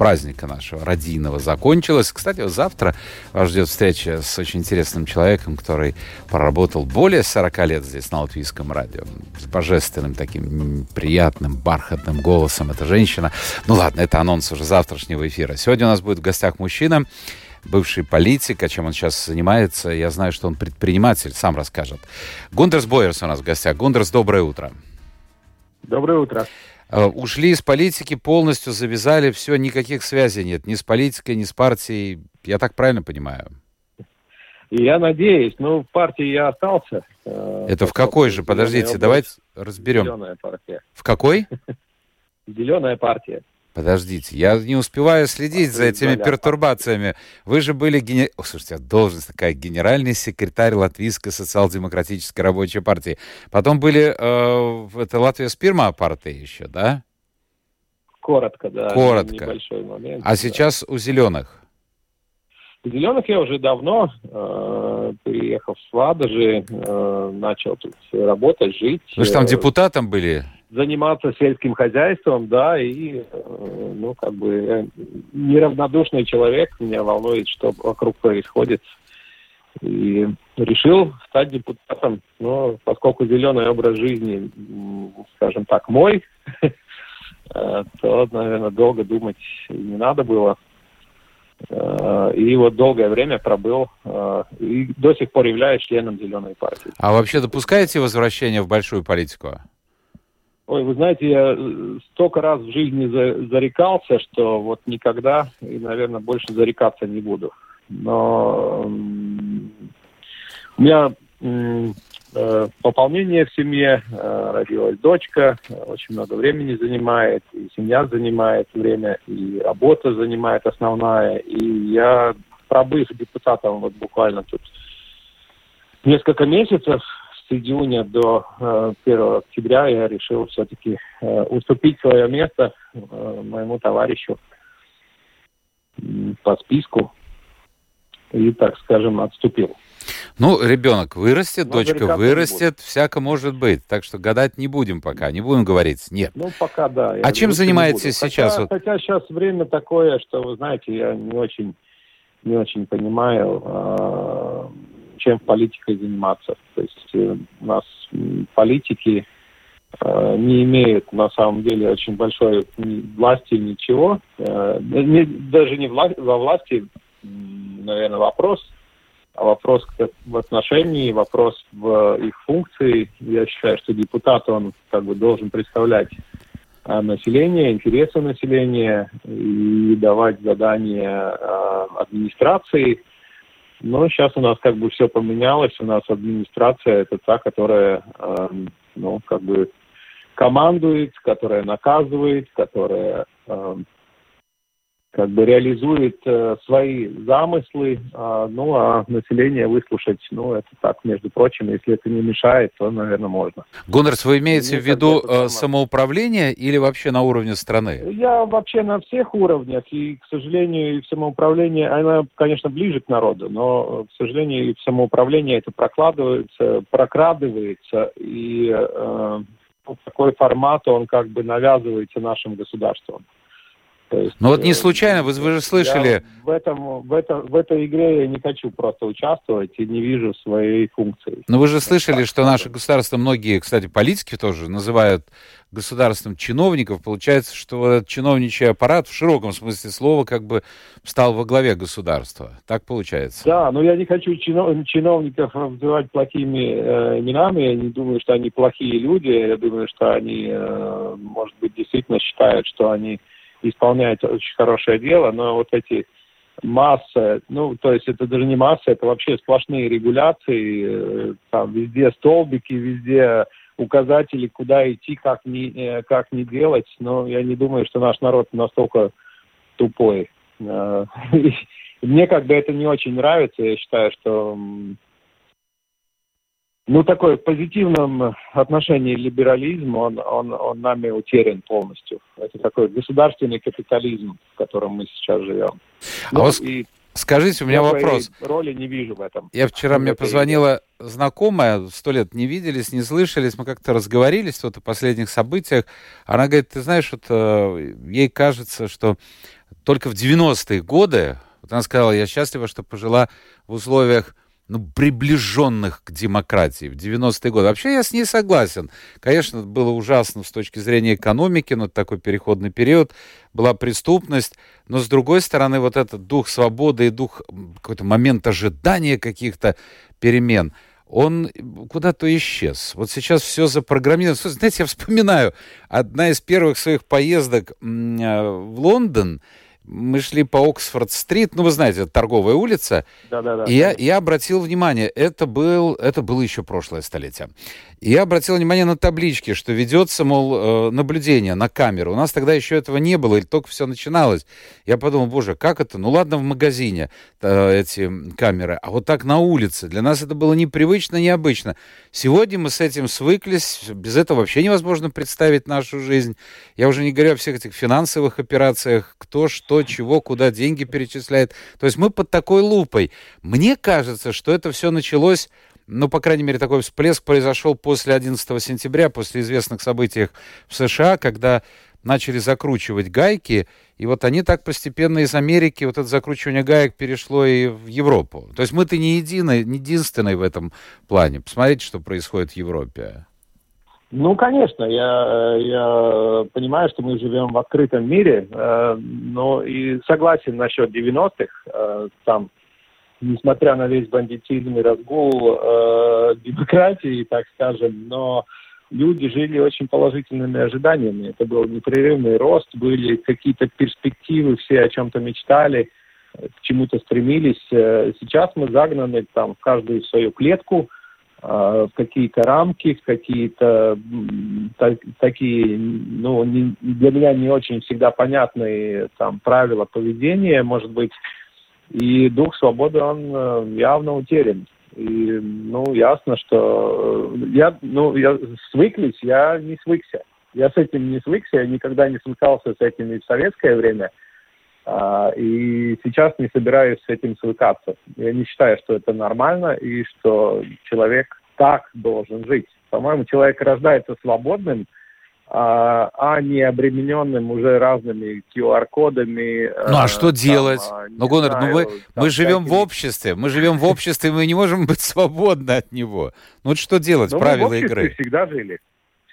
праздника нашего родийного закончилось. Кстати, завтра вас ждет встреча с очень интересным человеком, который проработал более 40 лет здесь на Латвийском радио. С божественным таким приятным, бархатным голосом. Это женщина. Ну ладно, это анонс уже завтрашнего эфира. Сегодня у нас будет в гостях мужчина, бывший политик, а чем он сейчас занимается. Я знаю, что он предприниматель, сам расскажет. Гундерс Бойерс у нас в гостях. Гундерс, доброе утро. Доброе утро. Э, ушли из политики, полностью завязали, все, никаких связей нет, ни с политикой, ни с партией. Я так правильно понимаю? Я надеюсь, но в партии я остался. Э, Это в какой же? Подождите, давайте разберем. Зеленая партия. В какой? Зеленая партия. Подождите, я не успеваю следить за этими пертурбациями. Вы же были... Гене... О, слушайте, должность такая, генеральный секретарь Латвийской социал-демократической рабочей партии. Потом были... Э, это Латвия Спирма партия еще, да? Коротко, да. Коротко. Небольшой момент. А да. сейчас у зеленых? У зеленых я уже давно, э, приехал в Сладожи, э, начал тут работать, жить. Вы же там депутатом были? Заниматься сельским хозяйством, да, и, э, ну, как бы, э, неравнодушный человек, меня волнует, что вокруг происходит. И решил стать депутатом, но поскольку зеленый образ жизни, скажем так, мой, э, то, наверное, долго думать не надо было. И вот долгое время пробыл и до сих пор являюсь членом Зеленой партии. А вообще допускаете возвращение в большую политику? Ой, вы знаете, я э, столько раз в жизни за, зарекался, что вот никогда и, наверное, больше зарекаться не буду. Но у меня э, пополнение в семье, э, родилась дочка, очень много времени занимает, и семья занимает время, и работа занимает основная. И я, пробыв депутатом вот буквально тут несколько месяцев, июня до э, 1 октября я решил все-таки э, уступить свое место э, моему товарищу по списку и, так скажем, отступил. Ну, ребенок вырастет, Но дочка вырастет, всяко может быть. Так что гадать не будем пока, не будем говорить нет. Ну, пока да. А чем занимаетесь сейчас? Хотя, хотя сейчас время такое, что, вы знаете, я не очень, не очень понимаю, э, чем политикой заниматься. То есть э, у нас политики э, не имеют на самом деле очень большой власти ничего. Э, не, даже не вла во власти, наверное, вопрос, а вопрос в отношении, вопрос в их функции. Я считаю, что депутат, он как бы должен представлять население, интересы населения и давать задания администрации но сейчас у нас как бы все поменялось, у нас администрация это та, которая, э, ну, как бы командует, которая наказывает, которая э, как бы реализует э, свои замыслы, э, ну а население выслушать, ну это так, между прочим, если это не мешает, то, наверное, можно. Гуннерс, вы имеете Мне в виду э, самоуправление или вообще на уровне страны? Я вообще на всех уровнях, и, к сожалению, и в самоуправлении, она, конечно, ближе к народу, но, к сожалению, и в самоуправлении это прокладывается, прокрадывается, и э, такой формат, он как бы навязывается нашим государством. Есть, Но вот не э, случайно, вы, вы же слышали... в, этом, в, этом, в этой игре я не хочу просто участвовать и не вижу своей функции. Но вы же слышали, что наше государство, многие, кстати, политики тоже называют государством чиновников. Получается, что этот чиновничий аппарат в широком смысле слова как бы стал во главе государства. Так получается? Да, но я не хочу чинов, чиновников называть плохими э, именами. Я не думаю, что они плохие люди. Я думаю, что они, э, может быть, действительно считают, что они исполняет очень хорошее дело, но вот эти масса, ну, то есть это даже не масса, это вообще сплошные регуляции, э, там везде столбики, везде указатели, куда идти, как не, э, как не делать, но я не думаю, что наш народ настолько тупой. Э, мне как бы это не очень нравится, я считаю, что ну, такой в позитивном отношении либерализм, он, он, он нами утерян полностью. Это такой государственный капитализм, в котором мы сейчас живем. А ну, вас... и Скажите, у меня вопрос. Роли не вижу в этом. Я вчера, мне позвонила знакомая, сто лет не виделись, не слышались, мы как-то разговорились вот о последних событиях. Она говорит, ты знаешь, вот э, ей кажется, что только в 90-е годы, вот она сказала, я счастлива, что пожила в условиях ну, приближенных к демократии в 90-е годы. Вообще я с ней согласен. Конечно, было ужасно с точки зрения экономики, но такой переходный период, была преступность, но с другой стороны вот этот дух свободы и дух какой-то момент ожидания каких-то перемен, он куда-то исчез. Вот сейчас все запрограммировано. Знаете, я вспоминаю, одна из первых своих поездок э, в Лондон – мы шли по Оксфорд-стрит, ну, вы знаете, торговая улица. Да, да, да. И я, я обратил внимание, это, был, это было еще прошлое столетие. И я обратил внимание на таблички, что ведется, мол, э, наблюдение на камеру. У нас тогда еще этого не было, или только все начиналось. Я подумал, боже, как это? Ну ладно, в магазине э, эти камеры, а вот так на улице. Для нас это было непривычно, необычно. Сегодня мы с этим свыклись, без этого вообще невозможно представить нашу жизнь. Я уже не говорю о всех этих финансовых операциях, кто что, чего, куда деньги перечисляет. То есть мы под такой лупой. Мне кажется, что это все началось ну, по крайней мере, такой всплеск произошел после 11 сентября, после известных событий в США, когда начали закручивать гайки, и вот они так постепенно из Америки, вот это закручивание гаек перешло и в Европу. То есть мы-то не единый, не единственный в этом плане. Посмотрите, что происходит в Европе. Ну, конечно, я, я понимаю, что мы живем в открытом мире, э, но и согласен насчет 90-х. Э, там несмотря на весь бандитизм и разгул э, демократии, так скажем, но люди жили очень положительными ожиданиями. Это был непрерывный рост, были какие-то перспективы, все о чем-то мечтали, к чему-то стремились. Э, сейчас мы загнаны там в каждую свою клетку, в какие-то рамки, в какие-то так, такие, ну, не, для меня не очень всегда понятные там правила поведения, может быть, и дух свободы, он э, явно утерян. И, ну, ясно, что э, я, ну, я свыклись, я не свыкся. Я с этим не свыкся, я никогда не свыкался с этим и в советское время. А, и сейчас не собираюсь с этим свыкаться. Я не считаю, что это нормально и что человек так должен жить. По-моему, человек рождается свободным – а, а не обремененным уже разными QR-кодами. Ну а что там, делать? А, ну, Гонор, ну мы, мы живем в обществе, мы живем в обществе, мы не можем быть свободны от него. Ну вот что делать, Но правила мы в игры? всегда жили,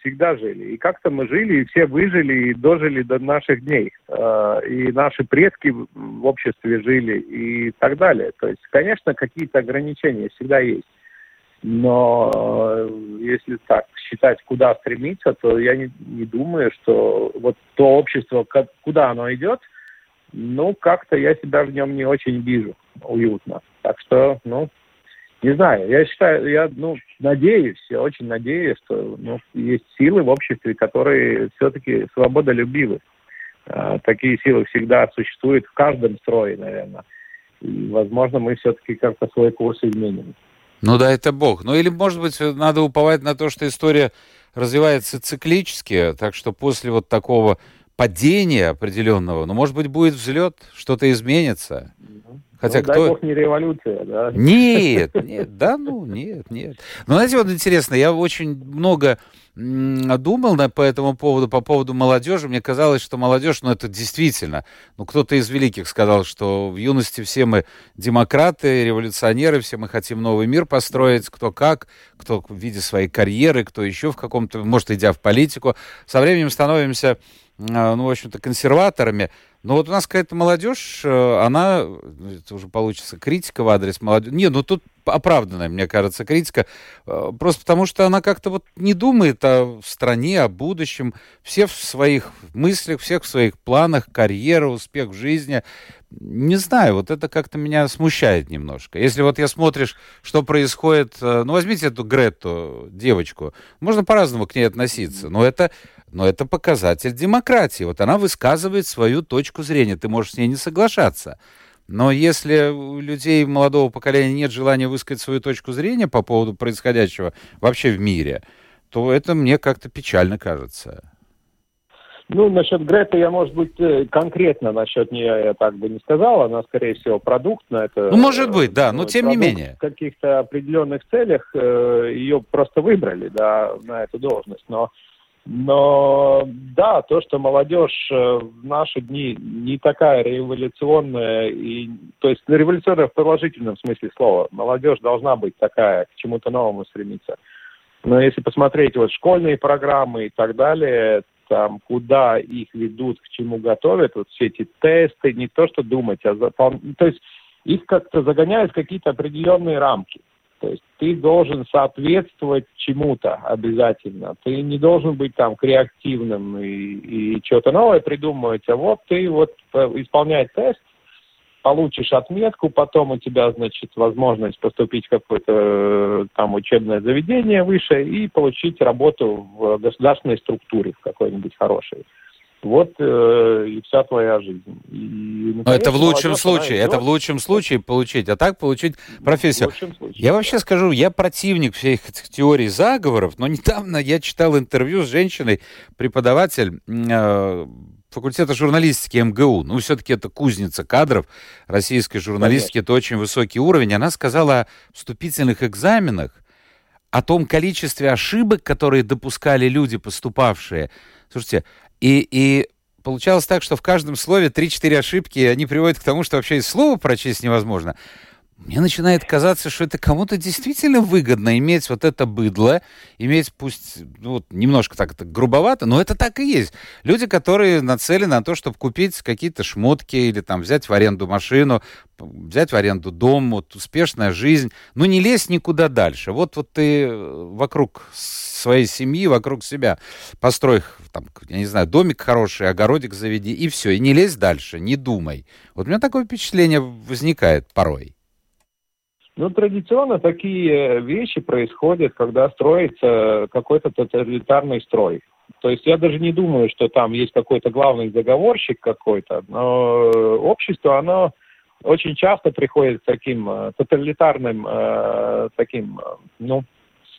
всегда жили. И как-то мы жили, и все выжили, и дожили до наших дней. А, и наши предки в обществе жили, и так далее. То есть, конечно, какие-то ограничения всегда есть. Но э, если так считать, куда стремиться, то я не, не думаю, что вот то общество, куда оно идет, ну, как-то я себя в нем не очень вижу уютно. Так что, ну, не знаю, я считаю, я, ну, надеюсь, я очень надеюсь, что ну, есть силы в обществе, которые все-таки свободолюбивы. А, такие силы всегда существуют в каждом строе, наверное. И, возможно, мы все-таки как-то свой курс изменим. Ну да, это Бог. Ну или, может быть, надо уповать на то, что история развивается циклически, так что после вот такого падения определенного, ну, может быть, будет взлет, что-то изменится. Хотя ну, кто... Дай бог не революция, да? Нет, нет, да ну, нет, нет. Ну, знаете, вот интересно, я очень много думал на, по этому поводу, по поводу молодежи. Мне казалось, что молодежь, ну, это действительно, ну, кто-то из великих сказал, что в юности все мы демократы, революционеры, все мы хотим новый мир построить, кто как, кто в виде своей карьеры, кто еще в каком-то, может, идя в политику. Со временем становимся, ну, в общем-то, консерваторами. Но вот у нас какая-то молодежь, э, она, это уже получится критика в адрес молодежи. Не, ну тут оправданная, мне кажется, критика, э, просто потому что она как-то вот не думает о стране, о будущем. Все в своих мыслях, всех в своих планах, карьера, успех в жизни. Не знаю, вот это как-то меня смущает немножко. Если вот я смотришь, что происходит... Э, ну, возьмите эту Грету, девочку. Можно по-разному к ней относиться, но это, но это показатель демократии. Вот она высказывает свою точку зрения. Ты можешь с ней не соглашаться. Но если у людей молодого поколения нет желания высказать свою точку зрения по поводу происходящего вообще в мире, то это мне как-то печально кажется. Ну, насчет Греты я, может быть, э, конкретно насчет нее я так бы не сказал. Она, скорее всего, продуктная. Это, ну, может быть, да, но тем не менее. В каких-то определенных целях э, ее просто выбрали, да, на эту должность. Но, но да, то, что молодежь э, в наши дни не такая революционная, и, то есть революционная в положительном смысле слова. Молодежь должна быть такая, к чему-то новому стремиться. Но если посмотреть вот школьные программы и так далее, там, куда их ведут, к чему готовят, вот все эти тесты, не то что думать, а запол... то есть их как-то загоняют в какие-то определенные рамки. То есть ты должен соответствовать чему-то обязательно. Ты не должен быть там креативным и, и что-то новое придумывать, а вот ты вот исполняй тест, получишь отметку, потом у тебя, значит, возможность поступить в какое-то э, там учебное заведение выше и получить работу в государственной структуре в какой-нибудь хорошей. Вот э, и вся твоя жизнь. И, Но это в лучшем случае, это в лучшем случае получить, а так получить профессию. Я вообще скажу, я противник всех этих теорий заговоров, но недавно я читал интервью с женщиной, преподаватель э, факультета журналистики МГУ, ну, все-таки это кузница кадров российской журналистики, Конечно. это очень высокий уровень, она сказала о вступительных экзаменах, о том количестве ошибок, которые допускали люди, поступавшие. Слушайте, и, и получалось так, что в каждом слове 3-4 ошибки, они приводят к тому, что вообще и слово прочесть невозможно. Мне начинает казаться, что это кому-то действительно выгодно иметь вот это быдло, иметь пусть ну, вот, немножко так это грубовато, но это так и есть. Люди, которые нацелены на то, чтобы купить какие-то шмотки или там взять в аренду машину, взять в аренду дом, вот успешная жизнь, ну не лезь никуда дальше. Вот, вот ты э, вокруг своей семьи, вокруг себя построй, там, я не знаю, домик хороший, огородик заведи, и все, и не лезь дальше, не думай. Вот у меня такое впечатление возникает порой. Ну, традиционно такие вещи происходят, когда строится какой-то тоталитарный строй. То есть я даже не думаю, что там есть какой-то главный заговорщик какой-то, но общество, оно очень часто приходит к таким э, тоталитарным э, таким, э, ну,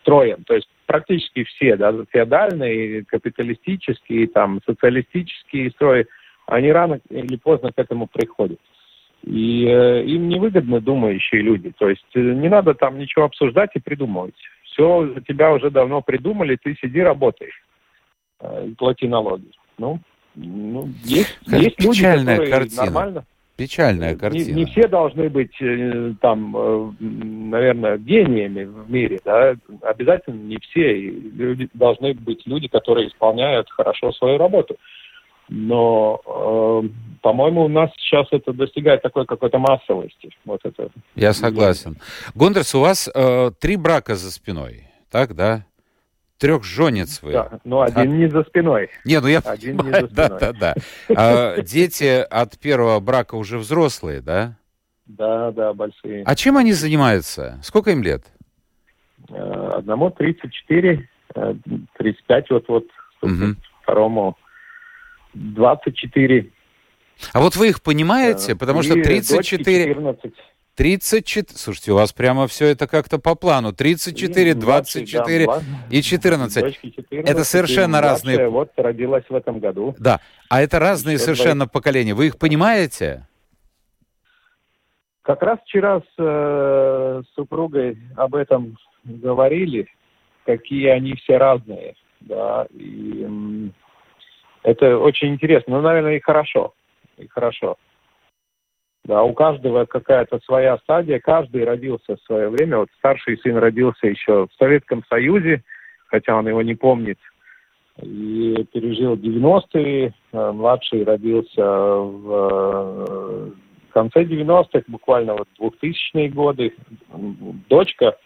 строем. То есть практически все, да, феодальные, капиталистические, там, социалистические строи, они рано или поздно к этому приходят. И э, им невыгодны думающие люди. То есть э, не надо там ничего обсуждать и придумывать. Все за тебя уже давно придумали, ты сиди, работаешь э, и плати налоги. Ну, ну есть, есть люди, которые картина. нормально. Печальная картина. Не, не все должны быть э, там, э, наверное, гениями в мире, да. Обязательно не все. И люди, должны быть люди, которые исполняют хорошо свою работу. Но, э, по-моему, у нас сейчас это достигает такой какой-то массовости. Вот это. Я согласен. Гондрас, у вас э, три брака за спиной, так, да? Трехженец вы. Да, но один а... не за спиной. Не, ну я один понимаю, не за спиной. да, да, да. А, дети от первого брака уже взрослые, да? Да, да, большие. А чем они занимаются? Сколько им лет? Э, одному 34, 35 э, вот-вот, угу. второму 24. А вот вы их понимаете? Потому что 34... 34... Слушайте, у вас прямо все это как-то по плану. 34, 24 да, и 14. 14. Это совершенно разные... Вот родилась в этом году. Да. А это разные Еще совершенно двоих... поколения. Вы их понимаете? Как раз вчера с э, супругой об этом говорили, какие они все разные. Да, и это очень интересно. Ну, наверное, и хорошо. И хорошо. Да, у каждого какая-то своя стадия, каждый родился в свое время. Вот старший сын родился еще в Советском Союзе, хотя он его не помнит, и пережил 90-е, младший родился в конце 90-х, буквально вот 2000-е годы. Дочка,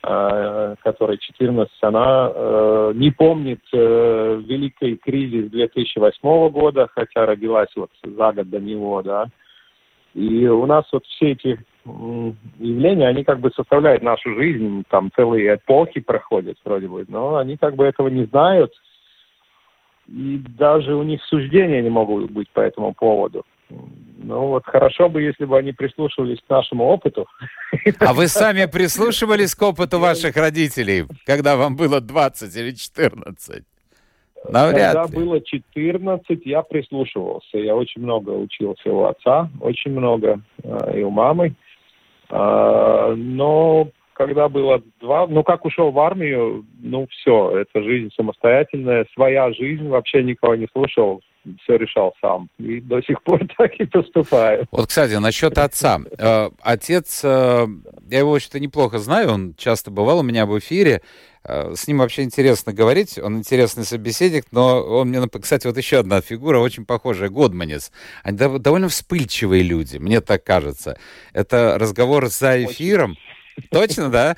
которой 14, она не помнит великий кризис 2008 года, хотя родилась вот за год до него, да. И у нас вот все эти явления, они как бы составляют нашу жизнь, там целые эпохи проходят вроде бы, но они как бы этого не знают, и даже у них суждения не могут быть по этому поводу. Ну вот хорошо бы, если бы они прислушивались к нашему опыту. А вы сами прислушивались к опыту ваших родителей, когда вам было 20 или 14? Навряд Когда ли. было 14, я прислушивался. Я очень много учился у отца, очень много, э, и у мамы. А, но когда было два, ну как ушел в армию, ну все, это жизнь самостоятельная, своя жизнь, вообще никого не слушал, все решал сам. И до сих пор так и поступаю. Вот, кстати, насчет отца. Э, отец, э, я его очень-то неплохо знаю, он часто бывал у меня в эфире. Э, с ним вообще интересно говорить, он интересный собеседник, но он мне, кстати, вот еще одна фигура, очень похожая, Годманец. Они довольно вспыльчивые люди, мне так кажется. Это разговор за эфиром. Очень Точно, да?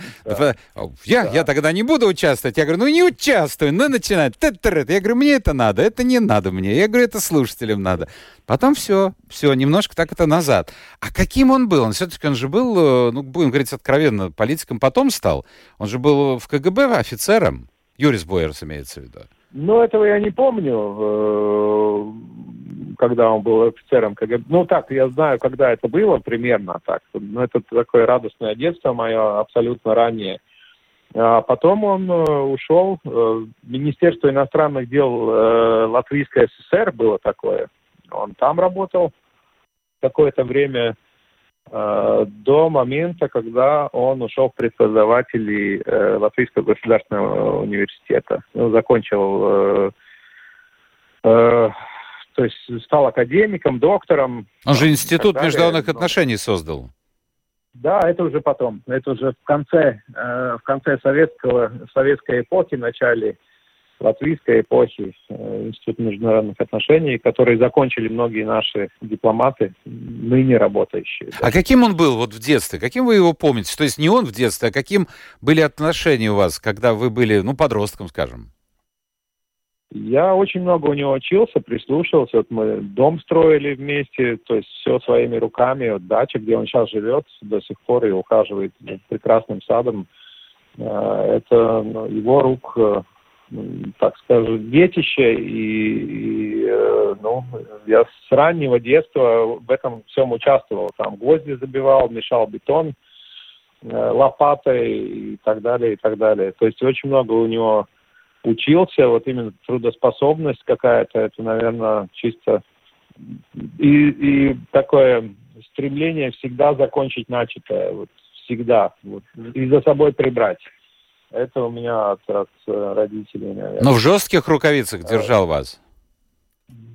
Я, я тогда не буду участвовать. Я говорю, ну не участвуй, ну начинает. Я говорю, мне это надо, это не надо мне. Я говорю, это слушателям надо. Потом все, все, немножко так это назад. А каким он был? Он все-таки, он же был, э, ну, будем говорить откровенно, политиком потом стал. Он же был в КГБ офицером. Юрис Бойерс имеется в виду. Ну, этого я не помню э, когда он был офицером. Ну, так, я знаю, когда это было примерно так. Ну, это такое радостное детство мое, абсолютно раннее. А потом он э, ушел э, Министерство иностранных дел Латвийской ССР, было такое. Он там работал какое-то время до момента, когда он ушел в преподаватели э, Латвийского государственного университета. Ну, закончил э, э, то есть стал академиком, доктором. Он же институт международных отношений создал. Да, это уже потом. Это уже в конце, э, в конце советского, советской эпохи, в начале латвийской эпохи, э, Институт международных отношений, который закончили многие наши дипломаты, ныне работающие. Да. А каким он был вот в детстве? Каким вы его помните? То есть не он в детстве, а каким были отношения у вас, когда вы были, ну, подростком, скажем? Я очень много у него учился, прислушивался. Вот мы дом строили вместе, то есть все своими руками. Вот дача, где он сейчас живет, до сих пор и ухаживает прекрасным садом. Э, это ну, его рук, э, так скажем, детище. И, и э, ну, я с раннего детства в этом всем участвовал. Там гвозди забивал, мешал бетон лопатой и так далее, и так далее. То есть очень много у него учился, вот именно трудоспособность какая-то, это, наверное, чисто и, и такое стремление всегда закончить начатое, вот всегда, вот, и за собой прибрать. Это у меня от, от родителей, наверное. Но в жестких рукавицах держал вас?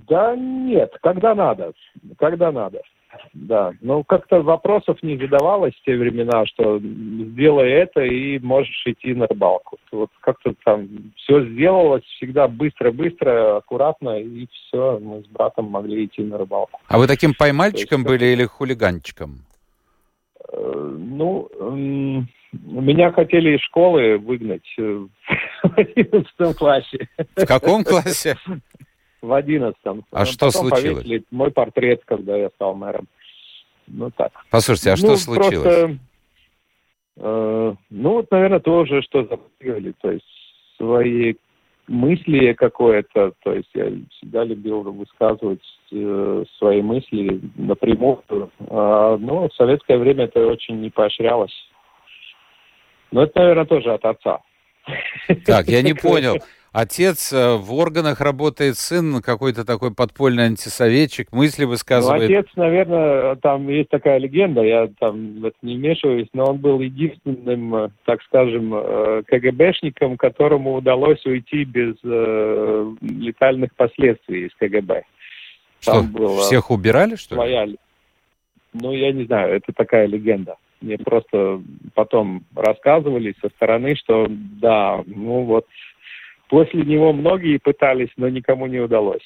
Да нет, когда надо, когда надо. Да, но как-то вопросов не задавалось в те времена, что сделай это и можешь идти на рыбалку. Вот как-то там все сделалось всегда быстро-быстро, аккуратно, и все, мы с братом могли идти на рыбалку. А вы таким поймальчиком есть, были или хулиганчиком? Э, ну, меня хотели из школы выгнать в одиннадцатом классе. В каком классе? В одиннадцатом. А что случилось? мой портрет, когда я стал мэром. Ну так. Послушайте, а что ну, случилось? Просто, э, ну вот, наверное, тоже, что запрыгали, то есть свои мысли какое-то, то есть я всегда любил высказывать э, свои мысли напрямую. А, но в советское время это очень не поощрялось. Но это, наверное, тоже от отца. Так, я не понял. Отец э, в органах работает, сын какой-то такой подпольный антисоветчик, мысли высказывает. Ну, отец, наверное, там есть такая легенда, я там в это не вмешиваюсь, но он был единственным, э, так скажем, э, КГБшником, которому удалось уйти без э, летальных последствий из КГБ. Что, было всех убирали, что своя... ли? Ну, я не знаю, это такая легенда. Мне просто потом рассказывали со стороны, что да, ну вот После него многие пытались, но никому не удалось.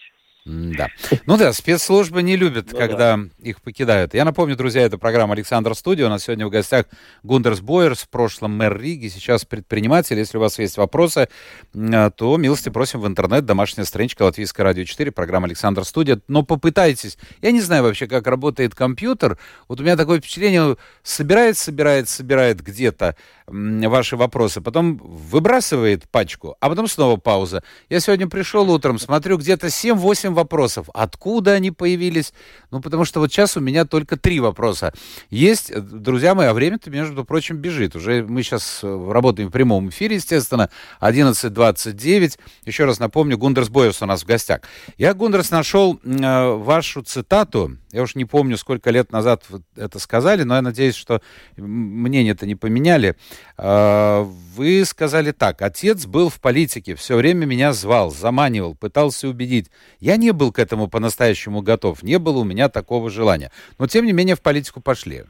Да. Ну да, спецслужбы не любят, ну, когда да. их покидают. Я напомню, друзья, это программа «Александр Студио». У нас сегодня в гостях Гундерс Бойерс, в прошлом мэр Риги, сейчас предприниматель. Если у вас есть вопросы, э, то милости просим в интернет, домашняя страничка Латвийское радио 4, программа «Александр Студио». Но попытайтесь. Я не знаю вообще, как работает компьютер. Вот у меня такое впечатление, собирает, собирает, собирает где-то ваши вопросы, потом выбрасывает пачку, а потом снова пауза. Я сегодня пришел утром, смотрю, где-то 7-8 вопросов. Откуда они появились? Ну, потому что вот сейчас у меня только три вопроса. Есть, э, друзья мои, а время-то, между прочим, бежит. Уже мы сейчас э, работаем в прямом эфире, естественно, 11.29. Еще раз напомню, Гундерс Бойерс у нас в гостях. Я, Гундерс, нашел э, вашу цитату. Я уж не помню, сколько лет назад вы это сказали, но я надеюсь, что мнение-то не поменяли. Э, вы сказали так. Отец был в политике, все время меня звал, заманивал, пытался убедить. Я не был к этому по-настоящему готов, не было у меня такого желания. Но, тем не менее, в политику пошли.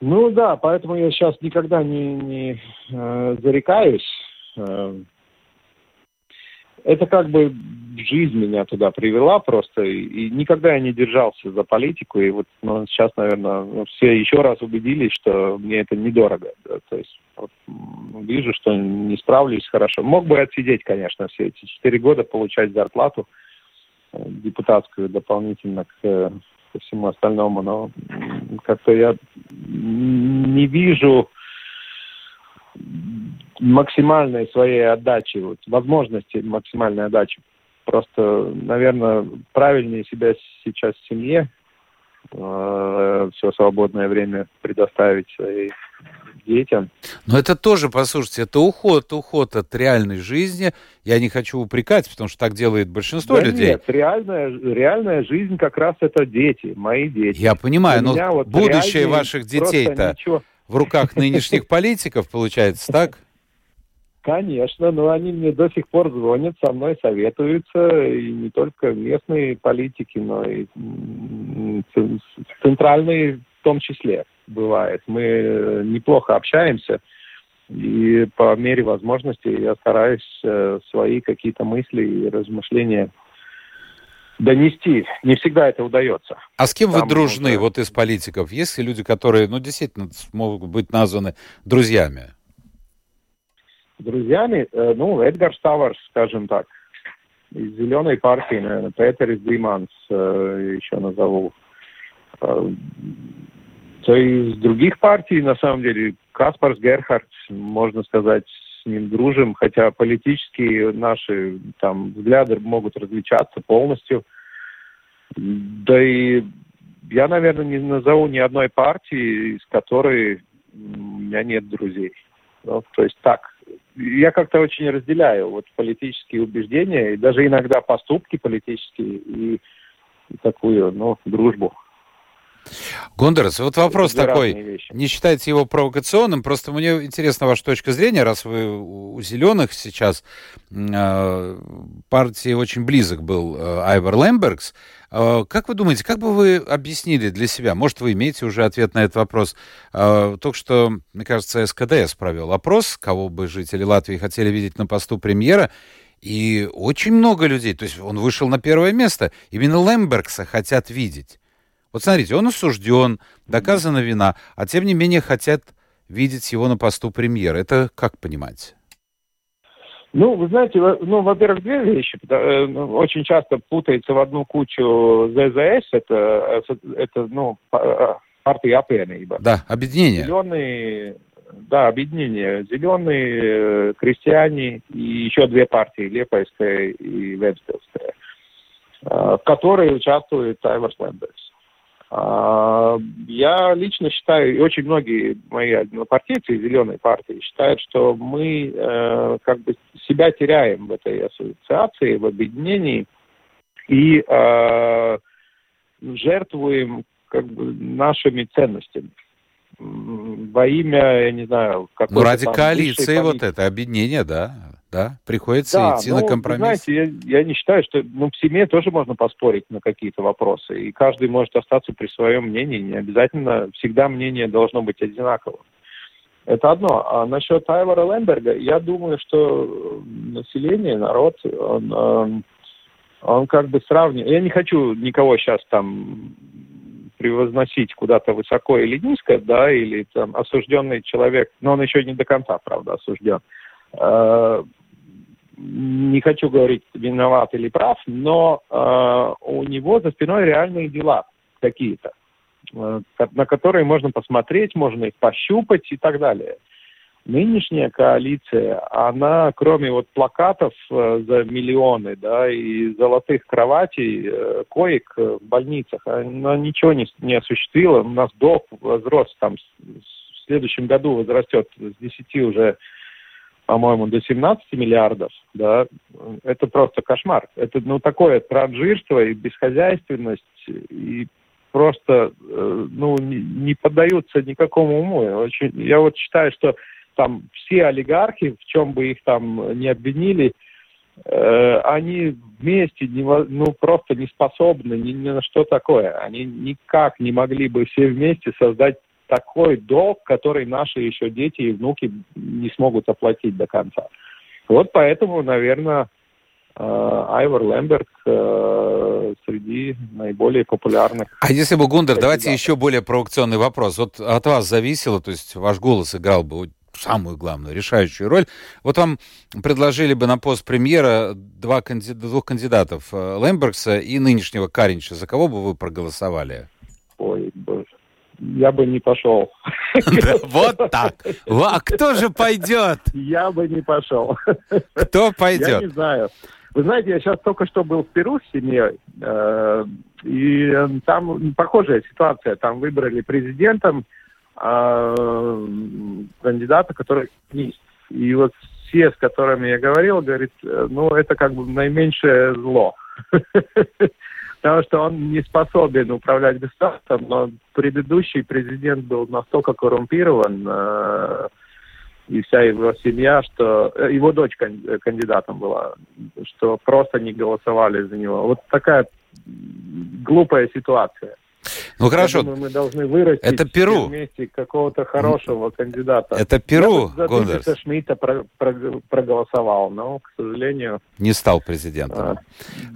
Ну да, поэтому я сейчас никогда не, не э, зарекаюсь. Э, это как бы жизнь меня туда привела просто, и, и никогда я не держался за политику, и вот ну, сейчас, наверное, все еще раз убедились, что мне это недорого. Да, то есть вижу, что не справлюсь хорошо. Мог бы отсидеть, конечно, все эти четыре года, получать зарплату э, депутатскую дополнительно к, ко всему остальному, но как-то я не вижу максимальной своей отдачи, вот, возможности максимальной отдачи. Просто, наверное, правильнее себя сейчас в семье, э, все свободное время предоставить своей детям. Но это тоже, послушайте, это уход, уход от реальной жизни. Я не хочу упрекать, потому что так делает большинство да людей. Нет, реальная, реальная жизнь как раз это дети, мои дети. Я понимаю, но вот будущее ваших детей-то в руках нынешних политиков, получается, так? Конечно, но они мне до сих пор звонят, со мной советуются, и не только местные политики, но и центральные в том числе бывает. Мы неплохо общаемся, и по мере возможности я стараюсь э, свои какие-то мысли и размышления донести. Не всегда это удается. А с кем Там вы дружны, уже... вот из политиков? Есть ли люди, которые, ну, действительно могут быть названы друзьями? друзьями, э, ну, Эдгар Ставарс, скажем так, из Зеленой партии, наверное, Петер Диманс э, еще назову. То из других партий, на самом деле, Каспарс Герхард, можно сказать, с ним дружим, хотя политические наши там взгляды могут различаться полностью. Да и я, наверное, не назову ни одной партии, из которой у меня нет друзей. Ну, то есть так, я как-то очень разделяю вот политические убеждения и даже иногда поступки политические и, и такую, ну, дружбу. Гондорец, вот вопрос Это такой. Не считаете его провокационным? Просто мне интересна ваша точка зрения, раз вы у зеленых сейчас э, партии очень близок был э, Айвар Лембергс. Э, как вы думаете, как бы вы объяснили для себя? Может, вы имеете уже ответ на этот вопрос? Э, только что, мне кажется, СКДС провел опрос, кого бы жители Латвии хотели видеть на посту премьера. И очень много людей, то есть он вышел на первое место. Именно Лембергса хотят видеть. Вот смотрите, он осужден, доказана вина, а тем не менее хотят видеть его на посту премьера. Это как понимать? Ну, вы знаете, ну, во-первых, две вещи. Э, ну, очень часто путается в одну кучу ЗЗС, это, это ну, э, партия apvienība. Да, объединение. Зеленые, да, объединение. Зеленые, крестьяне и еще две партии, Лепойская и Вебстилская, э, в которой участвует Айварс Лендерс. А, я лично считаю, и очень многие мои однопартийцы зеленой партии считают, что мы э, как бы себя теряем в этой ассоциации, в объединении и э, жертвуем как бы нашими ценностями. Во имя, я не знаю, какой-то Ну, ради коалиции вот это, объединение, да да? Приходится да, идти ну, на компромисс. Знаете, я, я не считаю, что ну, в семье тоже можно поспорить на какие-то вопросы, и каждый может остаться при своем мнении. Не обязательно всегда мнение должно быть одинаковым. Это одно. А насчет Айвара Лемберга, я думаю, что население, народ, он, э, Он как бы сравнивает... Я не хочу никого сейчас там превозносить куда-то высоко или низко, да, или там осужденный человек, но он еще не до конца, правда, осужден. Э, не хочу говорить, виноват или прав, но э, у него за спиной реальные дела какие-то, э, на которые можно посмотреть, можно их пощупать и так далее нынешняя коалиция, она, кроме вот плакатов э, за миллионы, да, и золотых кроватей, э, коек в больницах, она ничего не, не осуществила. У нас долг возрос, там, в следующем году возрастет с 10 уже, по-моему, до 17 миллиардов, да. Это просто кошмар. Это, ну, такое транжирство и бесхозяйственность, и просто, э, ну, не, не поддаются никакому уму. Я, очень, я вот считаю, что там все олигархи, в чем бы их там не обвинили, э, они вместе не, ну, просто не способны ни, ни на что такое. Они никак не могли бы все вместе создать такой долг, который наши еще дети и внуки не смогут оплатить до конца. Вот поэтому, наверное, э, Айвор Лемберг э, среди наиболее популярных. А если бы, Гундер, давайте еще более провокационный вопрос. Вот от вас зависело, то есть ваш голос играл бы самую главную, решающую роль. Вот вам предложили бы на пост премьера два кандид... двух кандидатов, э, Лембергса и нынешнего Каринча. За кого бы вы проголосовали? Ой. Я бы не пошел. Вот так. А кто же пойдет? Я бы не пошел. Кто пойдет? Я не знаю. Вы знаете, я сейчас только что был в Перу с семьей, э, и там похожая ситуация. Там выбрали президентом а, кандидата, который есть. И вот все, с которыми я говорил, говорит, э, ну, это как бы наименьшее зло. Потому что он не способен управлять государством, но предыдущий президент был настолько коррумпирован, э, и вся его семья, что э, его дочь кандидатом была, что просто не голосовали за него. Вот такая глупая ситуация. Ну хорошо. думаю, мы должны вырастить это Перу. вместе какого-то хорошего кандидата. Это Перу, Я за Шмидта про, про, проголосовал, но, к сожалению... Не стал президентом. А,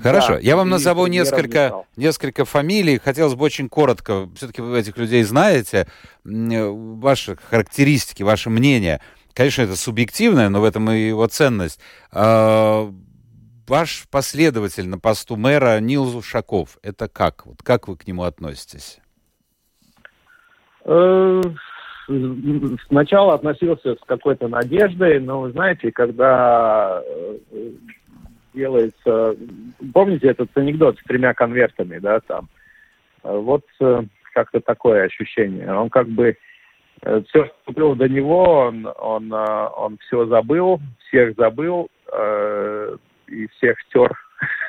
хорошо. Да, Я вам назову несколько, несколько фамилий. Хотелось бы очень коротко, все-таки вы этих людей знаете, ваши характеристики, ваше мнение. Конечно, это субъективное, но в этом и его ценность. Ваш последователь на посту мэра Нил Ушаков, это как? Вот как вы к нему относитесь? Э, сначала относился с какой-то надеждой, но, вы знаете, когда э, делается... Помните этот анекдот с тремя конвертами, да, там? Вот э, как-то такое ощущение. Он как бы все, что было до него, он, он, он все забыл, всех забыл, и всех стер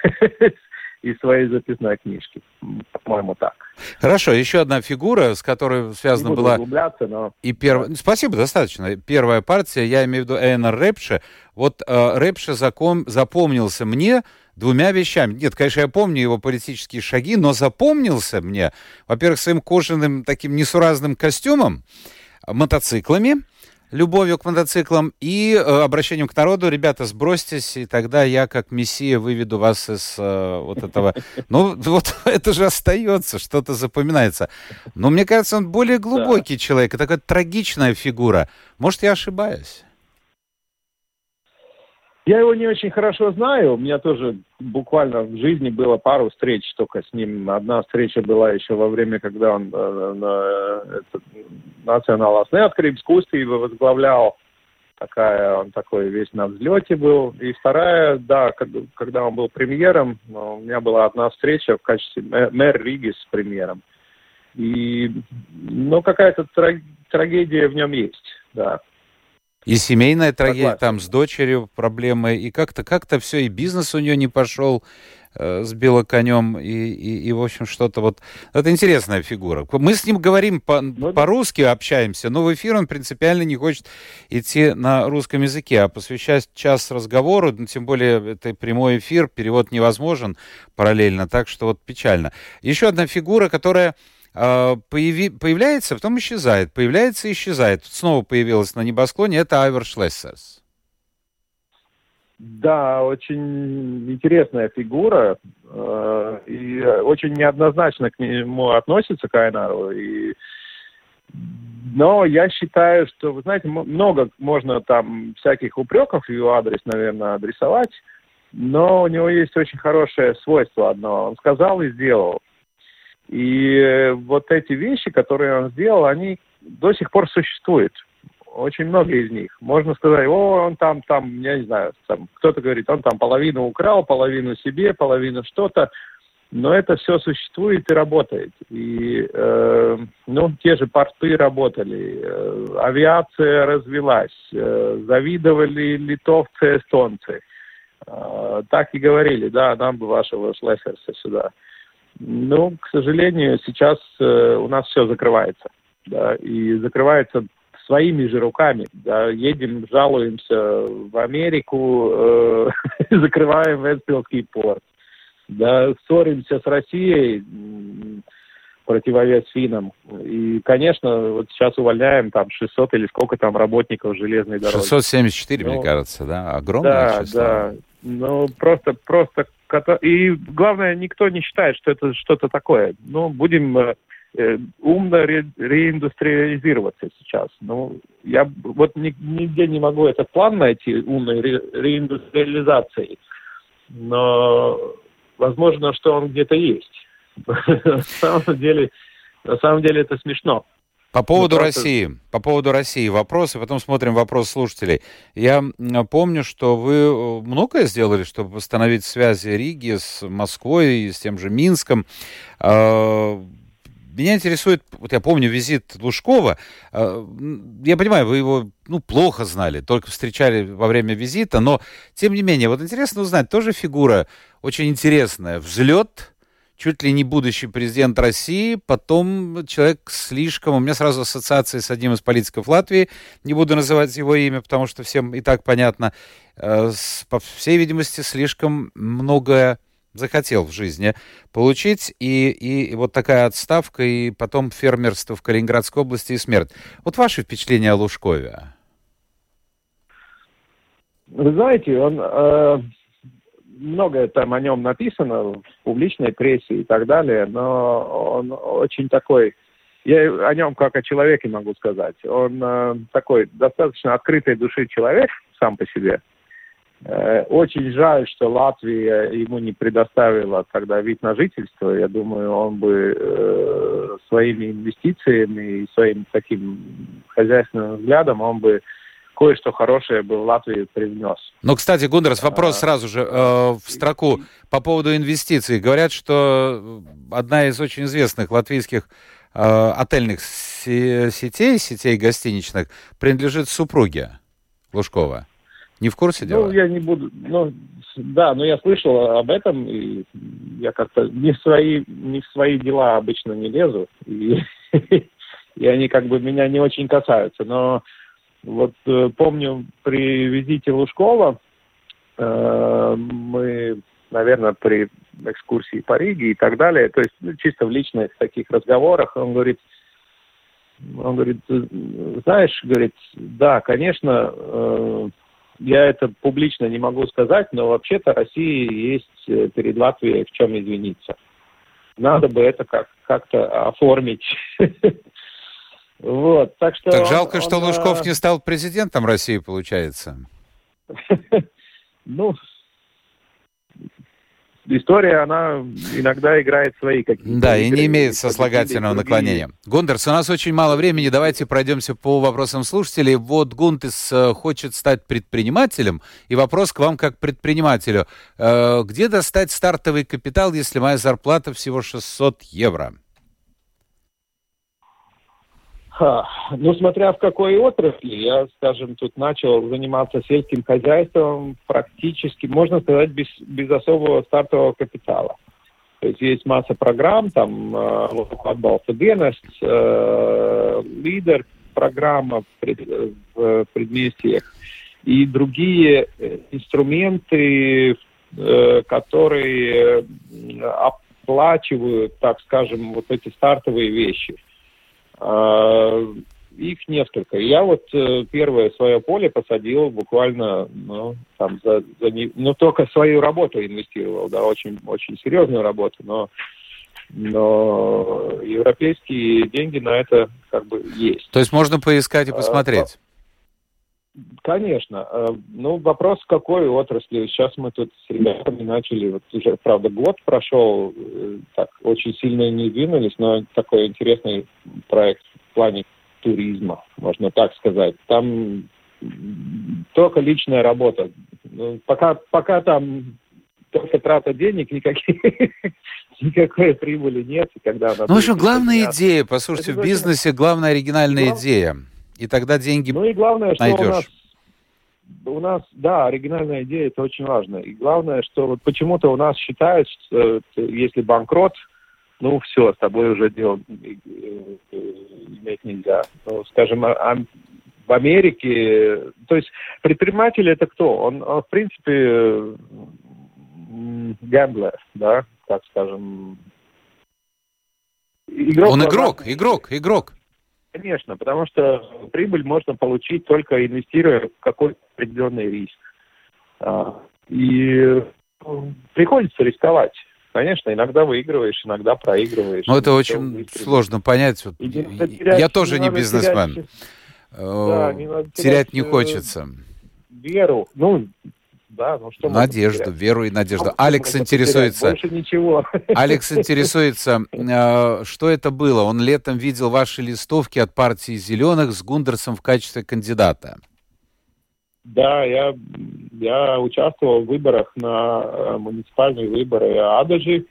из своей записной книжки. По-моему, так. Хорошо, еще одна фигура, с которой связана была... но... И перв... Спасибо, достаточно. Первая партия, я имею в виду Эйнар Рэпше. Вот э, Рэпше заком... запомнился мне двумя вещами. Нет, конечно, я помню его политические шаги, но запомнился мне, во-первых, своим кожаным таким несуразным костюмом, мотоциклами, любовью к мотоциклам и э, обращением к народу. Ребята, сбросьтесь, и тогда я, как мессия, выведу вас из э, вот этого... Ну, вот это же остается, что-то запоминается. Но мне кажется, он более глубокий да. человек, такая трагичная фигура. Может, я ошибаюсь? Я его не очень хорошо знаю. У меня тоже буквально в жизни было пару встреч только с ним. Одна встреча была еще во время, когда он э, на Национал Аснеоткрипскую его возглавлял. Такая, он такой весь на взлете был. И вторая, да, когда он был премьером, у меня была одна встреча в качестве мэр Риги с премьером. И, ну, какая-то трагедия в нем есть, да. И семейная трагедия Согласен. там с дочерью проблемы, и как-то как-то все, и бизнес у нее не пошел э, с белоконем, и, и, и, в общем, что-то вот... Это интересная фигура. Мы с ним говорим по, ну, по-русски, общаемся, но в эфир он принципиально не хочет идти на русском языке, а посвящать час разговору, ну, тем более это прямой эфир, перевод невозможен параллельно, так что вот печально. Еще одна фигура, которая появи, появляется, потом исчезает, появляется и исчезает. Тут снова появилась на небосклоне, это Айвер Шлессерс. Да, очень интересная фигура э, и очень неоднозначно к нему относится к. И... Но я считаю, что, вы знаете, много можно там всяких упреков в его адрес, наверное, адресовать, но у него есть очень хорошее свойство одно. Он сказал и сделал. И вот эти вещи, которые он сделал, они до сих пор существуют очень много из них. Можно сказать, о, он там, там, я не знаю, там, кто-то говорит, он там половину украл, половину себе, половину что-то, но это все существует и работает. И, э, ну, те же порты работали, э, авиация развелась, э, завидовали литовцы, эстонцы. Э, так и говорили, да, нам бы вашего Шлессерса сюда. Ну, к сожалению, сейчас э, у нас все закрывается. Да, и закрывается своими же руками. Да, едем, жалуемся в Америку, э, закрываем Вестфилдский порт. Да, ссоримся с Россией, противовес финнам. И, конечно, вот сейчас увольняем там 600 или сколько там работников железной дороги. 674, ну, мне кажется, да? Огромное да, число. Да, ну, просто, просто... И главное, никто не считает, что это что-то такое. Ну, будем э, Э, умно ре, реиндустриализироваться сейчас. Ну, я вот нигде не могу этот план найти умной ре, реиндустриализации, но возможно, что он где-то есть. На самом деле, на самом деле это смешно. По поводу ну, России, по поводу России вопросы, потом смотрим вопрос слушателей. Я помню, что вы э, многое сделали, чтобы восстановить связи Риги с Москвой и с тем же Минском. А, меня интересует, вот я помню визит Лужкова. Э, я понимаю, вы его ну, плохо знали, только встречали во время визита, но тем не менее, вот интересно узнать, тоже фигура очень интересная. Взлет, чуть ли не будущий президент России, потом человек слишком... У меня сразу ассоциации с одним из политиков Латвии, не буду называть его имя, потому что всем и так понятно. Э, по всей видимости, слишком многое захотел в жизни получить, и, и, вот такая отставка, и потом фермерство в Калининградской области и смерть. Вот ваши впечатления о Лужкове? Вы знаете, он э, многое там о нем написано в публичной прессе и так далее, но он очень такой, я о нем как о человеке могу сказать, он э, такой достаточно открытой души человек сам по себе. Э, очень жаль, что Латвия ему не предоставила тогда вид на жительство. Я думаю, он бы э, своими инвестициями и своим таким хозяйственным взглядом, он бы кое-что хорошее бы в Латвии привнес. Ну, кстати, вопрос а, сразу же э, в строку по поводу инвестиций. Говорят, что одна из очень известных латвийских э, отельных сетей, сетей гостиничных, принадлежит супруге Лужкова. Не в курсе дела? Ну, я не буду... Ну, да, но я слышал об этом, и я как-то не в свои, не в свои дела обычно не лезу, и, и они как бы меня не очень касаются. Но вот э, помню, при визите Лужкова э, мы, наверное, при экскурсии по Риге и так далее, то есть ну, чисто в личных таких разговорах, он говорит, он говорит, знаешь, говорит, да, конечно, э, я это публично не могу сказать, но вообще-то России есть э, перед Латвией в чем извиниться. Надо бы это как- как-то оформить. Вот, так что... Так жалко, он, что он, Лужков не стал президентом России, получается. Ну, история, она иногда играет свои какие-то... Да, и не имеет сослагательного наклонения. Гундерс, у нас очень мало времени, давайте пройдемся по вопросам слушателей. Вот Гунтес э, хочет стать предпринимателем, и вопрос к вам как предпринимателю. Э, где достать стартовый капитал, если моя зарплата всего 600 евро? Ну, смотря в какой отрасли, я, скажем, тут начал заниматься сельским хозяйством практически, можно сказать, без, без особого стартового капитала. То есть есть масса программ, там отбалта dienas, лидер программа в предместьях и другие э, инструменты, э, которые оплачивают, так скажем, вот эти стартовые вещи – их несколько. Я вот э, первое свое поле посадил буквально, ну, там, за, за не, ну, только свою работу инвестировал, да, очень, очень серьезную работу, но, но европейские деньги на это как бы есть. То есть можно поискать и а, посмотреть? Конечно. Э, ну, вопрос, какой отрасли. Сейчас мы тут с ребятами начали, вот уже, правда, год прошел, э, так, очень сильно не двинулись, но такой интересный проект в плане туризма, можно так сказать. Там только личная работа. Ну, пока, пока там только трата денег, никаких, никакой прибыли нет. Когда ну, в общем, главная идея, послушайте, Это в бизнесе главная оригинальная глав... идея. И тогда деньги Ну и главное, что найдешь. у нас у нас, да, оригинальная идея, это очень важно. И главное, что вот почему-то у нас считают, что если банкрот, ну все, с тобой уже дело э, э, иметь нельзя. Ну, скажем, а, а в Америке, то есть предприниматель это кто? Он, он в принципе гэмблер, да, так скажем. Игрок он игрок, игрок, игрок. Конечно, потому что прибыль можно получить только инвестируя в какой-то определенный риск. А, и ну, приходится рисковать. Конечно, иногда выигрываешь, иногда проигрываешь. Ну, это очень сложно понять. Вот, я тоже не, не бизнесмен. Терять, да, не терять, терять не э, хочется. Веру. Ну, да, ну что Надежду, веру и надежду. Ну, Алекс интересуется. Больше ничего. Алекс интересуется, э, что это было? Он летом видел ваши листовки от партии Зеленых с Гундерсом в качестве кандидата. Да, я, я участвовал в выборах на э, муниципальные выборы Адажи.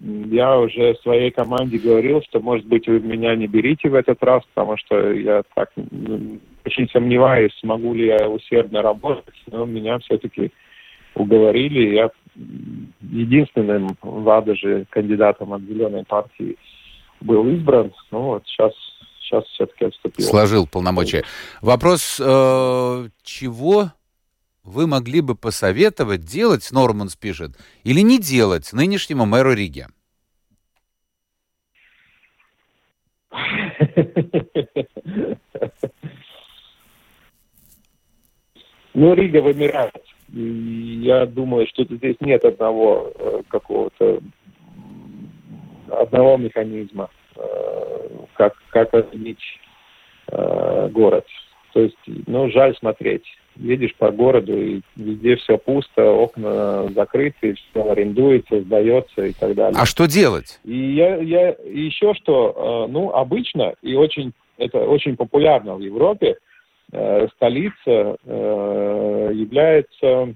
Я уже своей команде говорил, что, может быть, вы меня не берите в этот раз, потому что я так очень сомневаюсь, смогу ли я усердно работать, но меня все-таки уговорили. Я единственным в Адаже кандидатом от Зеленой партии был избран. Ну вот сейчас сейчас все-таки отступил. Сложил полномочия. Вопрос, э, чего вы могли бы посоветовать делать, Норманс пишет, или не делать нынешнему мэру Риги? Ну, Рига вымирает. И я думаю, что здесь нет одного э, какого-то одного механизма, э, как, как отменить э, город. То есть, ну, жаль смотреть. Едешь по городу, и везде все пусто, окна закрыты, все арендуется, сдается и так далее. А что делать? И я, я еще что, ну, обычно и очень, это очень популярно в Европе, столица э, является,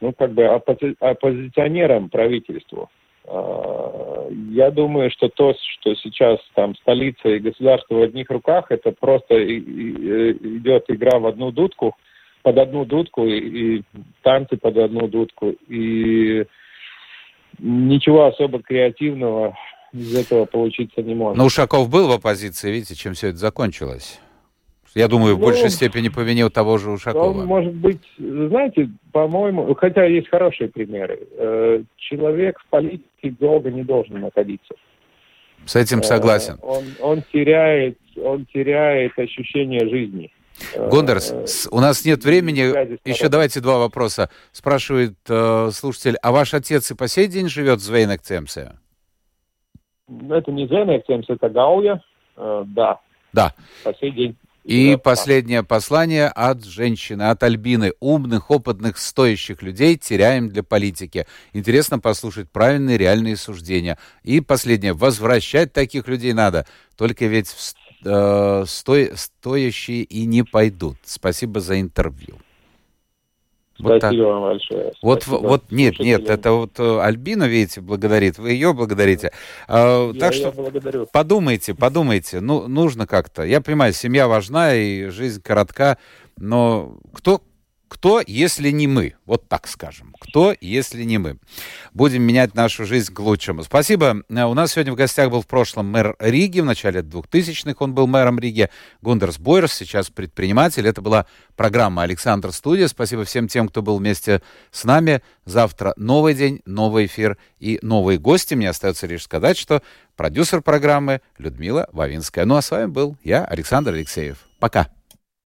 ну, как бы оппози оппозиционером правительству. А, я думаю, что то, что сейчас там столица и государство в одних руках, это просто идет игра в одну дудку, под одну дудку и, и танцы под одну дудку. И ничего особо креативного из этого получиться не может. Но Ушаков был в оппозиции, видите, чем все это закончилось. Я думаю, в ну, большей степени по вине того же Ушакова. Он, может быть, знаете, по-моему, хотя есть хорошие примеры, э, человек в политике долго не должен находиться. С этим э, согласен. Он, он, теряет, он теряет ощущение жизни. Э, Гондерс, у нас нет времени. Еще давайте два вопроса. Спрашивает э, слушатель, а ваш отец и по сей день живет в Звейнакцемсе? Это не Звейнакцемс, это Гауя. Э, да. Да. По сей день. И последнее послание от женщины, от Альбины. Умных, опытных, стоящих людей теряем для политики. Интересно послушать правильные, реальные суждения. И последнее. Возвращать таких людей надо. Только ведь э, сто, стоящие и не пойдут. Спасибо за интервью. Вот Спасибо так. вам большое. Вот, Спасибо. вот нет, нет, это вот э, Альбина, видите, благодарит, вы ее благодарите. А, я, так что благодарю. подумайте, подумайте, ну, нужно как-то. Я понимаю, семья важна и жизнь коротка, но кто, кто, если не мы? Вот так скажем. Кто, если не мы? Будем менять нашу жизнь к лучшему. Спасибо. Э, у нас сегодня в гостях был в прошлом мэр Риги. В начале 2000-х он был мэром Риги. Гундерс Бойерс, сейчас предприниматель. Это была программа «Александр Студия». Спасибо всем тем, кто был вместе с нами. Завтра новый день, новый эфир и новые гости. Мне остается лишь сказать, что продюсер программы Людмила Вавинская. Ну а с вами был я, Александр Алексеев. Пока.